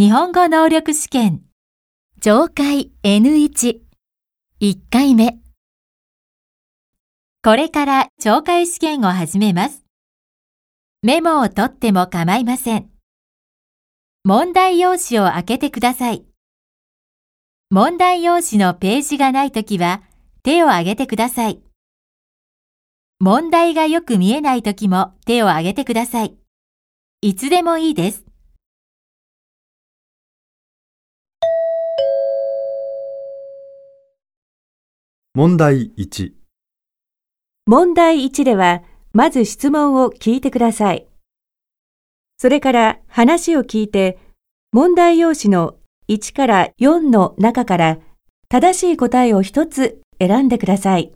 日本語能力試験上階 N1 1回目これから懲戒試験を始めます。メモを取っても構いません。問題用紙を開けてください。問題用紙のページがないときは手を挙げてください。問題がよく見えないときも手を挙げてください。いつでもいいです。問題1、問題1では、まず質問を聞いてください。それから話を聞いて、問題用紙の1から4の中から正しい答えを1つ選んでください。